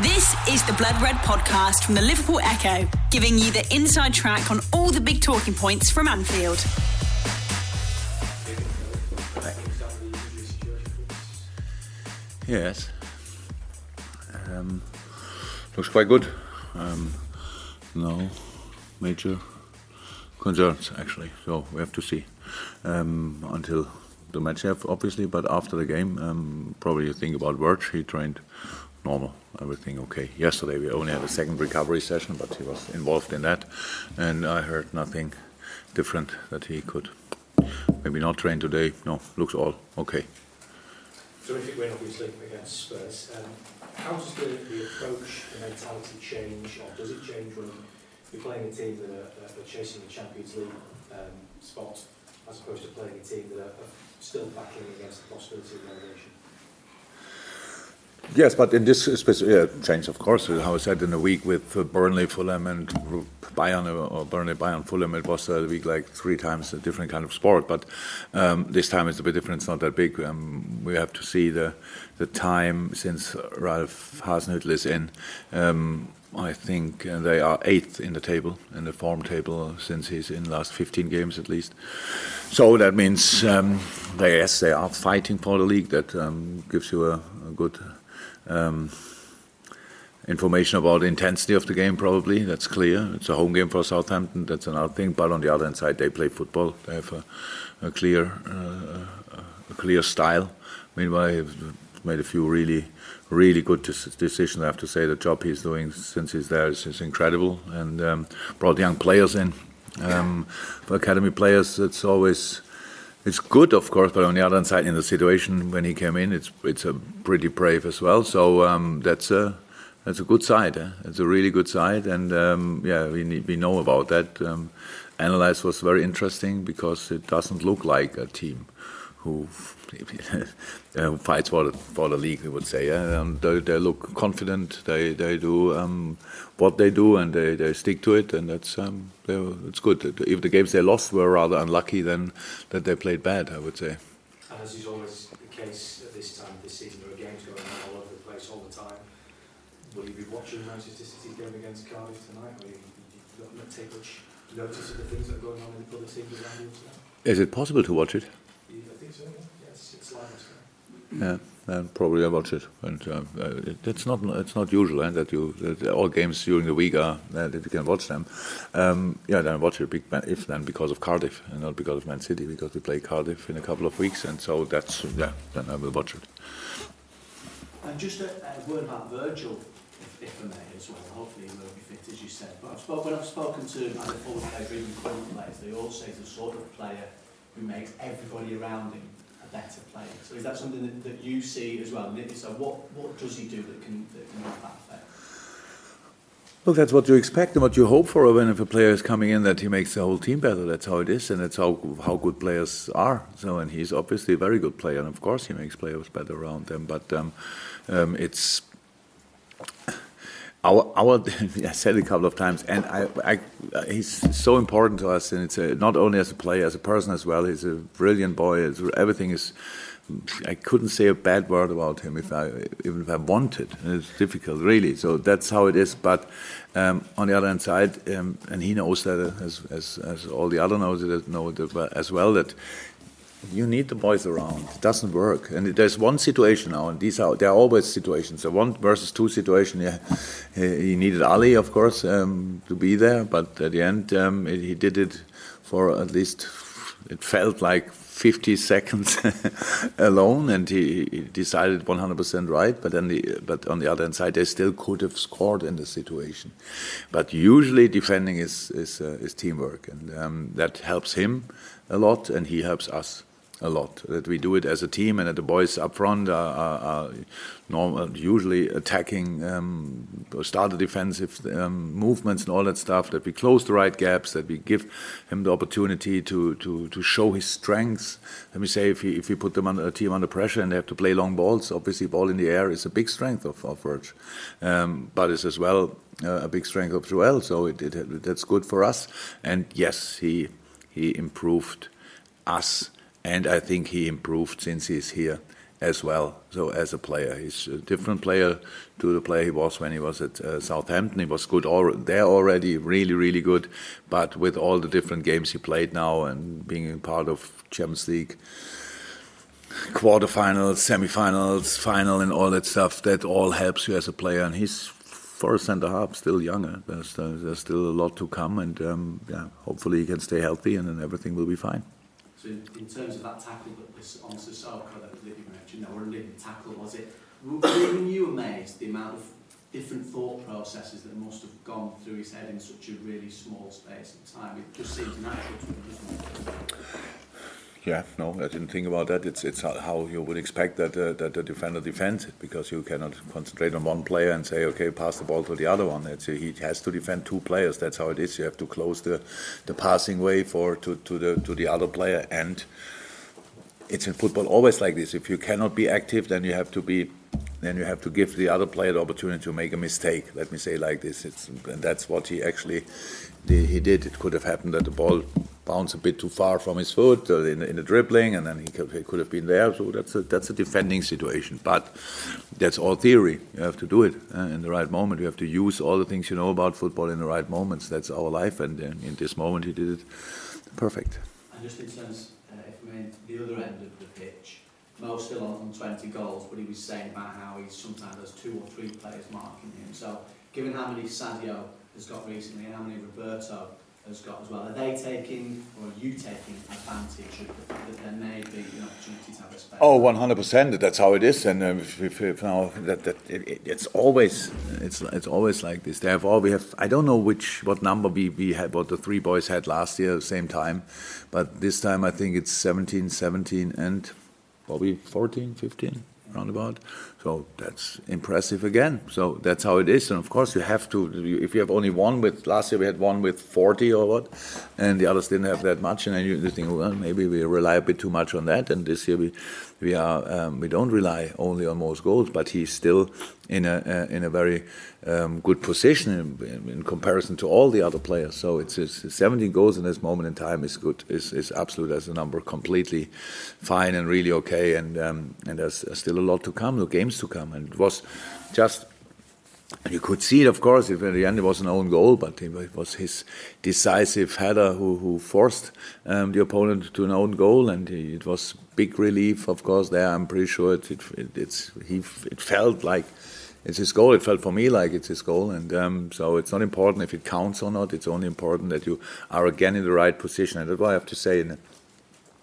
This is the Blood Red podcast from the Liverpool Echo, giving you the inside track on all the big talking points from Anfield. Yes. Um, looks quite good. Um, no major concerns, actually. So we have to see um, until the match, obviously. But after the game, um, probably you think about Verge. He trained normal, everything okay. Yesterday we only had a second recovery session, but he was involved in that, and I heard nothing different that he could maybe not train today. No, looks all okay. Terrific win, obviously, against Spurs. Um, how does the, the approach, the mentality change, or does it change when you're playing a team that are, are chasing the Champions League um, spot, as opposed to playing a team that are, are still battling against the possibility of relegation? Yes, but in this specific yeah, change, of course, how I said in a week with uh, Burnley, Fulham, and Bayern, uh, or Burnley, Bayern, Fulham, it was a week like three times a different kind of sport. But um, this time it's a bit different. It's not that big. Um, we have to see the the time since Ralph Hasenhüttl is in. Um, I think uh, they are eighth in the table, in the form table, since he's in last 15 games at least. So that means, um, they, yes, they are fighting for the league. That um, gives you a, a good um, information about the intensity of the game, probably. That's clear. It's a home game for Southampton. That's another thing. But on the other hand side, they play football. They have a, a clear, uh, a clear style. Meanwhile, made a few really, really good decisions. I have to say the job he's doing since he's there is, is incredible, and um, brought young players in. Um, for academy players, it's always it's good, of course, but on the other side, in the situation when he came in, it's it's a pretty brave as well. So um, that's a that's a good side. Eh? It's a really good side, and um, yeah, we need, we know about that. Um, Analyze was very interesting because it doesn't look like a team who uh, fights for the, for the league, we would say. Yeah? Um, they, they look confident. They they do um, what they do and they, they stick to it, and that's um, it's good. If the games they lost were rather unlucky, then that they played bad, I would say. And as is always the case at this time of this season, there are games going on all over the place all the time. Will you be watching Manchester City's game against Cardiff tonight? Will you, you not take much notice of the things that are going on in the other teams around you tonight? Is it possible to watch it? Yeah and probably I watch it. And uh, it's not it's not usual eh, that you that all games during the week are uh, that you can watch them. Um, yeah, then watch it big if then because of Cardiff and not because of Man City because we play Cardiff in a couple of weeks, and so that's yeah. Then I will watch it. And just a, a word about Virgil, if, if I may, as well. Hopefully he will be fit, as you said. But I've when I've spoken to either forward players even players, they all say he's the sort of player who makes everybody around him a better player. So is that something that, that you see as well? So what, what does he do that can, that can have that effect? Look, that's what you expect and what you hope for when if a player is coming in that he makes the whole team better. That's how it is, and that's how how good players are. So, and he's obviously a very good player, and of course he makes players better around them. But um, um, it's our, our I said it a couple of times, and I, I, he's so important to us, and it's a, not only as a player, as a person as well. He's a brilliant boy. It's, everything is. I couldn't say a bad word about him if I even if I wanted. It's difficult, really. So that's how it is. But um, on the other hand side, um, and he knows that as, as, as all the other knows it know it as well that you need the boys around. It doesn't work. And there's one situation now, and these are there are always situations. The one versus two situation. Yeah, he needed Ali, of course, um, to be there, but at the end um, he did it for at least it felt like 50 seconds alone, and he, he decided 100% right. But then, the, but on the other hand side, they still could have scored in the situation. But usually, defending is is, uh, is teamwork, and um, that helps him a lot, and he helps us a lot. That we do it as a team, and that the boys up front are, are, are normal, usually attacking, um, start the defensive um, movements and all that stuff. That we close the right gaps. That we give him the opportunity to to, to show his strengths. Let me say, if, he, if we put them a team under pressure and they have to play long balls, obviously ball in the air is a big strength of of um, but it's as well uh, a big strength of Joel. So it, it, that's good for us. And yes, he he improved us and I think he improved since he's here as well. So as a player, he's a different player to the player he was when he was at uh, Southampton. He was good al- there already, really, really good. But with all the different games he played now and being part of Champions League quarterfinals, semifinals, final, and all that stuff, that all helps you as a player. And he's for a centre half still younger. There's, there's still a lot to come, and um, yeah, hopefully he can stay healthy, and then everything will be fine. So in, in terms of that tackle that was on Sissoko that was living mentioned, or a living tackle, was it? Were you amazed the amount of different thought processes that must have gone through his head in such a really small space of time? It just seems natural to him, doesn't it? Yeah, no, I didn't think about that. It's it's how you would expect that uh, that the defender defends it because you cannot concentrate on one player and say, okay, pass the ball to the other one. It's, he has to defend two players. That's how it is. You have to close the, the passing way for to, to the to the other player. And it's in football always like this. If you cannot be active, then you have to be then you have to give the other player the opportunity to make a mistake. Let me say like this. It's, and that's what he actually he did. It could have happened that the ball bounced a bit too far from his foot uh, in, in the dribbling, and then he could, he could, have been there. So that's a, that's a defending situation. But that's all theory. You have to do it uh, in the right moment. You have to use all the things you know about football in the right moments. That's our life, and uh, in this moment he did it perfect. And just in terms, uh, if I mean the other end of the pitch, Mo still on, on 20 goals, but he was saying about how he sometimes has two or three players marking him. So given how many Sadio has got recently and how many Roberto has got as well. Are they taking, or are you taking advantage of the fact that there may be an opportunity to have a space? Oh, 100%. That's how it is. And uh, if, if, now that, that it, it's always it's it's always like this. They have all we have. I don't know which what number we, we had, what the three boys had last year, same time, but this time I think it's 17, 17, and probably 14, 15 roundabout. So that's impressive again. So that's how it is. And of course, you have to, if you have only one with, last year we had one with 40 or what, and the others didn't have that much. And then you think, well, maybe we rely a bit too much on that. And this year we, we, are, um, we don't rely only on most goals, but he's still in a, uh, in a very um, good position in, in, comparison to all the other players. So it's, it's 17 goals in this moment in time is good, is, is absolute as a number, completely fine and really okay. And, um, and there's still a lot to come, the games to come. And it was just you could see it, of course, if at the end it was an own goal, but it was his decisive header who, who forced um, the opponent to an own goal, and it was big relief, of course. There, I'm pretty sure it, it, it it's he it felt like it's his goal. It felt for me like it's his goal, and um, so it's not important if it counts or not. It's only important that you are again in the right position, and that's what I have to say. And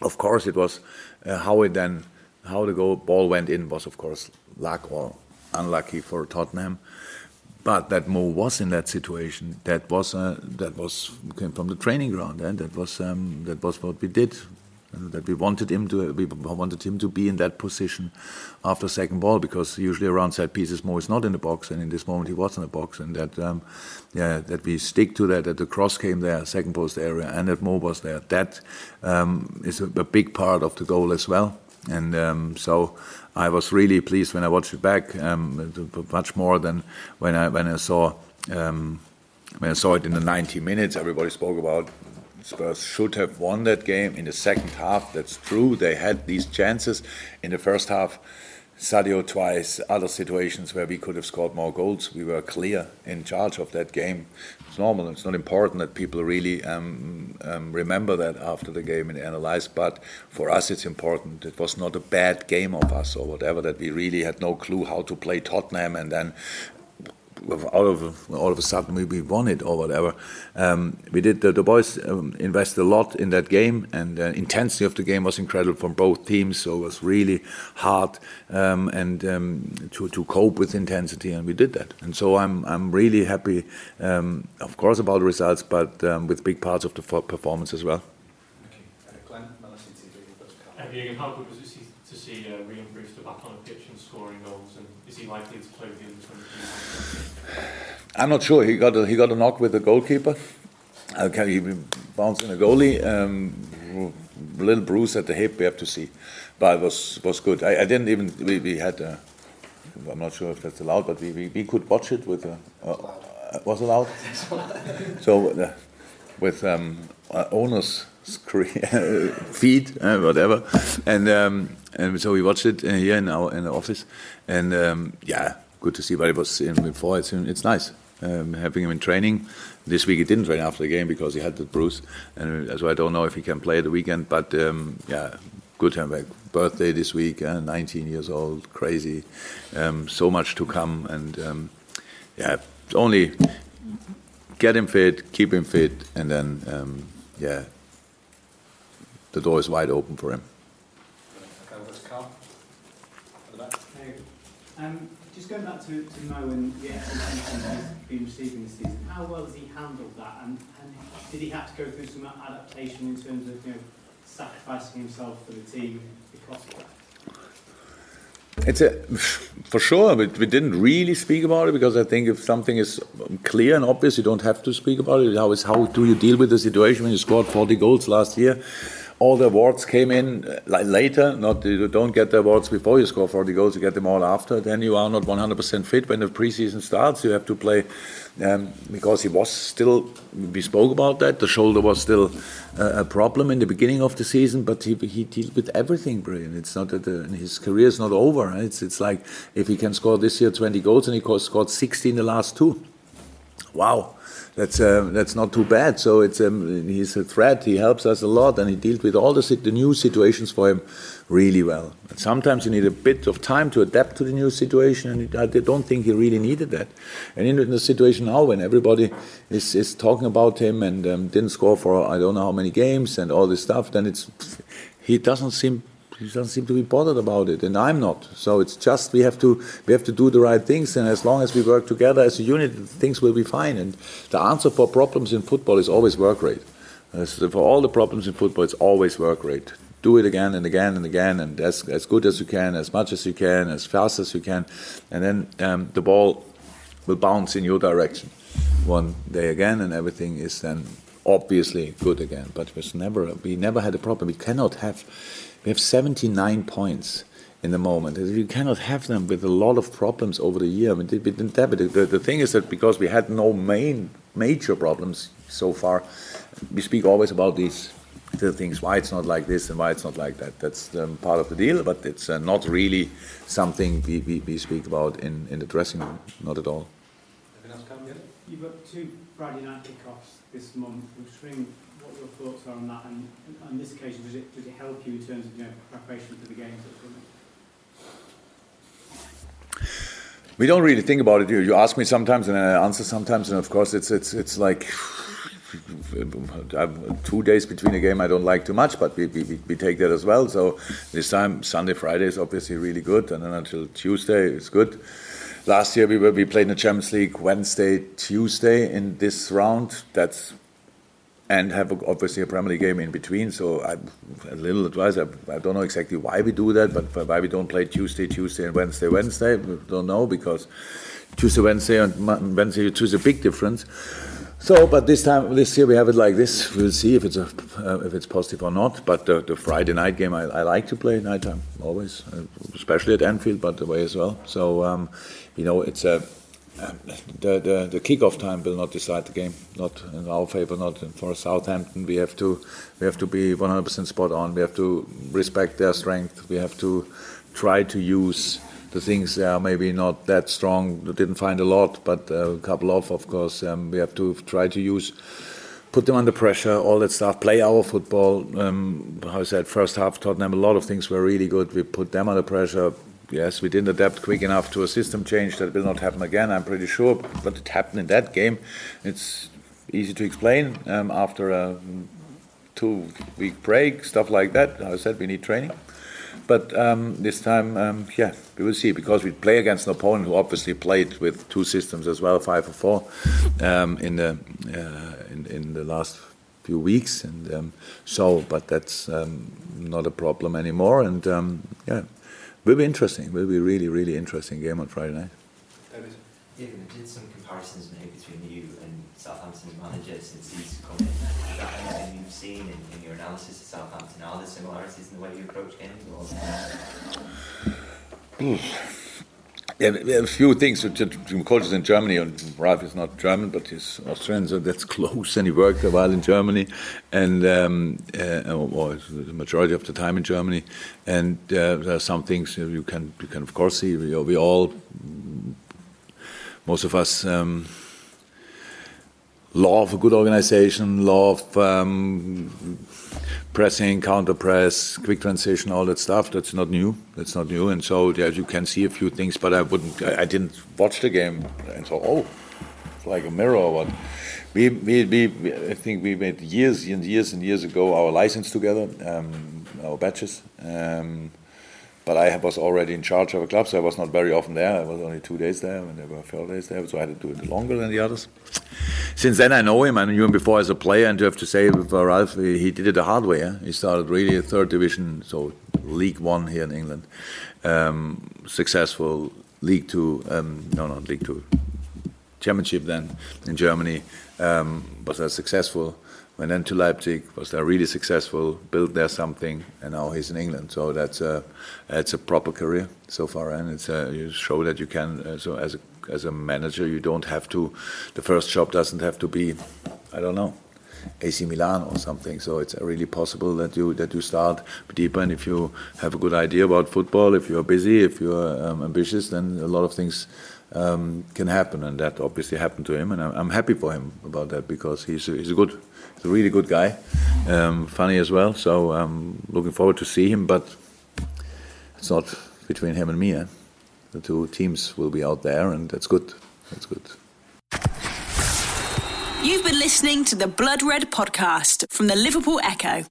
of course, it was uh, how it then how the goal ball went in was of course luck or unlucky for Tottenham. But that Mo was in that situation. That was uh, that was came from the training ground, and that was um, that was what we did. That we wanted him to we wanted him to be in that position after second ball because usually around set pieces Mo is not in the box, and in this moment he was in the box, and that um, yeah that we stick to that. That the cross came there, second post area, and that Mo was there. That um, is a, a big part of the goal as well. And um, so I was really pleased when I watched it back, um, much more than when I when I saw um, when I saw it in the 90 minutes. Everybody spoke about Spurs should have won that game in the second half. That's true. They had these chances in the first half. Sadio twice, other situations where we could have scored more goals. We were clear in charge of that game. It's normal. It's not important that people really um, um, remember that after the game and analyze. But for us, it's important. It was not a bad game of us or whatever. That we really had no clue how to play Tottenham and then all of all of a sudden we, we won it or whatever. Um, we did the, the boys um, invested a lot in that game, and the intensity of the game was incredible from both teams. So it was really hard um, and um, to to cope with intensity, and we did that. And so I'm I'm really happy, um, of course, about the results, but um, with big parts of the performance as well. Jürgen, how good was it to see uh, Rhian Brewster back on the pitch and scoring goals, and is he likely to play with the under 23? I'm not sure. He got a, he got a knock with the goalkeeper. Okay, he bounced in a goalie. Um, little bruise at the hip. We have to see, but it was was good. I, I didn't even. We, we had. A, I'm not sure if that's allowed, but we, we, we could watch it with. A, uh, was allowed. so uh, with um, uh, owners screen feed uh, whatever, and um, and so we watched it uh, here in our in the office, and um, yeah, good to see. But it was in before. It's it's nice um, having him in training. This week he didn't train after the game because he had the bruise, and uh, so I don't know if he can play the weekend. But um, yeah, good to have back. Birthday this week, uh, 19 years old, crazy. Um, so much to come, and um, yeah, only get him fit, keep him fit, and then yeah, the door is wide open for him. Um, just going back to, to Mo and the expectations he's been receiving this season, how well has he handled that? And, and did he have to go through some adaptation in terms of you know sacrificing himself for the team because of that? It's a, for sure, but we didn't really speak about it because I think if something is clear and obvious, you don't have to speak about it. How is how do you deal with the situation when you scored 40 goals last year? All the awards came in uh, like later. Not you don't get the awards before you score 40 goals; you get them all after. Then you are not 100% fit when the preseason starts. You have to play um, because he was still. We spoke about that. The shoulder was still uh, a problem in the beginning of the season, but he he dealt with everything brilliant. It's not that the, his career is not over. It's it's like if he can score this year 20 goals and he scored 60 in the last two. Wow that's uh, that's not too bad. So it's um, he's a threat. He helps us a lot, and he deals with all the, the new situations for him really well. And sometimes you need a bit of time to adapt to the new situation, and I don't think he really needed that. And in, the situation now, when everybody is, is talking about him and um, didn't score for I don't know how many games and all this stuff, then it's he doesn't seem he doesn't seem to be bothered about it, and I'm not. So it's just we have to we have to do the right things, and as long as we work together as a unit, things will be fine. And the answer for problems in football is always work rate. As for all the problems in football, it's always work rate. Do it again and again and again, and as as good as you can, as much as you can, as fast as you can, and then um, the ball will bounce in your direction one day again, and everything is then obviously good again. But it was never we never had a problem. We cannot have we have 79 points in the moment. You cannot have them with a lot of problems over the year. I mean, we didn't have it. The, the thing is that because we had no main major problems so far, we speak always about these the things why it's not like this and why it's not like that. That's um, part of the deal, but it's uh, not really something we, we, we, speak about in, in the dressing room. Not at all. You've got two Friday night kickoffs this month. I'm just wondering what your thoughts are on that, and on this occasion, does it, does it help you in terms of you know, preparation for the games We don't really think about it. You, you ask me sometimes, and I answer sometimes, and of course, it's it's it's like two days between a game I don't like too much, but we, we, we take that as well. So this time Sunday, Friday is obviously really good, and then until Tuesday it's good. Last year we were, we played in the Champions League Wednesday, Tuesday in this round. That's and have obviously a Premier League game in between. So I, a little advice. I, I, don't know exactly why we do that, but why we don't play Tuesday, Tuesday, and Wednesday, Wednesday, we don't know because Tuesday, Wednesday, and Wednesday, Tuesday, big difference. So, but this time, this year we have it like this. We'll see if it's a, uh, if it's positive or not. But the, Friday night game, I, I, like to play nighttime always, uh, especially at Anfield, but away as well. So, um, you know, it's a um, the, the the kickoff time will not decide the game, not in our favor, not for Southampton. We have to we have to be 100% spot on. We have to respect their strength. We have to try to use the things are maybe not that strong. Didn't find a lot, but a couple of, of course. Um, we have to try to use put them under pressure, all that stuff, play our football. Um, how I said, first half, Tottenham, a lot of things were really good. We put them under pressure, Yes, we didn't adapt quick enough to a system change that will not happen again, I'm pretty sure. But it happened in that game. It's easy to explain um, after a two week break, stuff like that. I said we need training. But um, this time, um, yeah, we will see because we play against an opponent who obviously played with two systems as well, five or four, um, in the uh, in, in the last few weeks, and um, so. But that's um, not a problem anymore, and um, yeah, Will be interesting. Will be really, really interesting game on Friday night. Did some comparisons maybe between you Southampton manager since he's come in. Is that anything you've seen in, in your analysis of Southampton? Are there similarities in the way you approach games? Or? Yeah, a few things. Jim Coach in Germany, and Ralph is not German, but he's Austrian, so that's close. And he worked a while in Germany, and um, uh, or the majority of the time in Germany. And uh, there are some things you can you can of course see. We, we all, most of us. Um, law of a good organization, law of um, pressing, counter press, quick transition, all that stuff. That's not new. That's not new. And so yeah, you can see a few things, but I wouldn't. I, I didn't watch the game and so oh, it's like a mirror or what. We, we, we, I think we made years and years and years ago our license together, um, our badges. Um, but I was already in charge of a club, so I was not very often there. I was only two days there, and there were four days there, so I had to do it longer than the others. Since then, I know him. I knew him before as a player, and to have to say with uh, Ralph, he did it the hard way. Eh? He started really a third division, so League One here in England, um, successful. League Two, um, no, not League Two, Championship then in Germany um, was that successful went then to Leipzig, was there really successful, built there something, and now he's in England. So that's a that's a proper career so far, and it's a, you show that you can. Uh, so as a as a manager, you don't have to. The first job doesn't have to be, I don't know, AC Milan or something. So it's really possible that you that you start deeper, and if you have a good idea about football, if you're busy, if you're um, ambitious, then a lot of things um, can happen, and that obviously happened to him, and I'm, I'm happy for him about that because he's a, he's a good, he's a really good guy, um, funny as well. So I'm looking forward to see him, but it's not between him and me. Eh? The two teams will be out there, and that's good. That's good. You've been listening to the Blood Red podcast from the Liverpool Echo.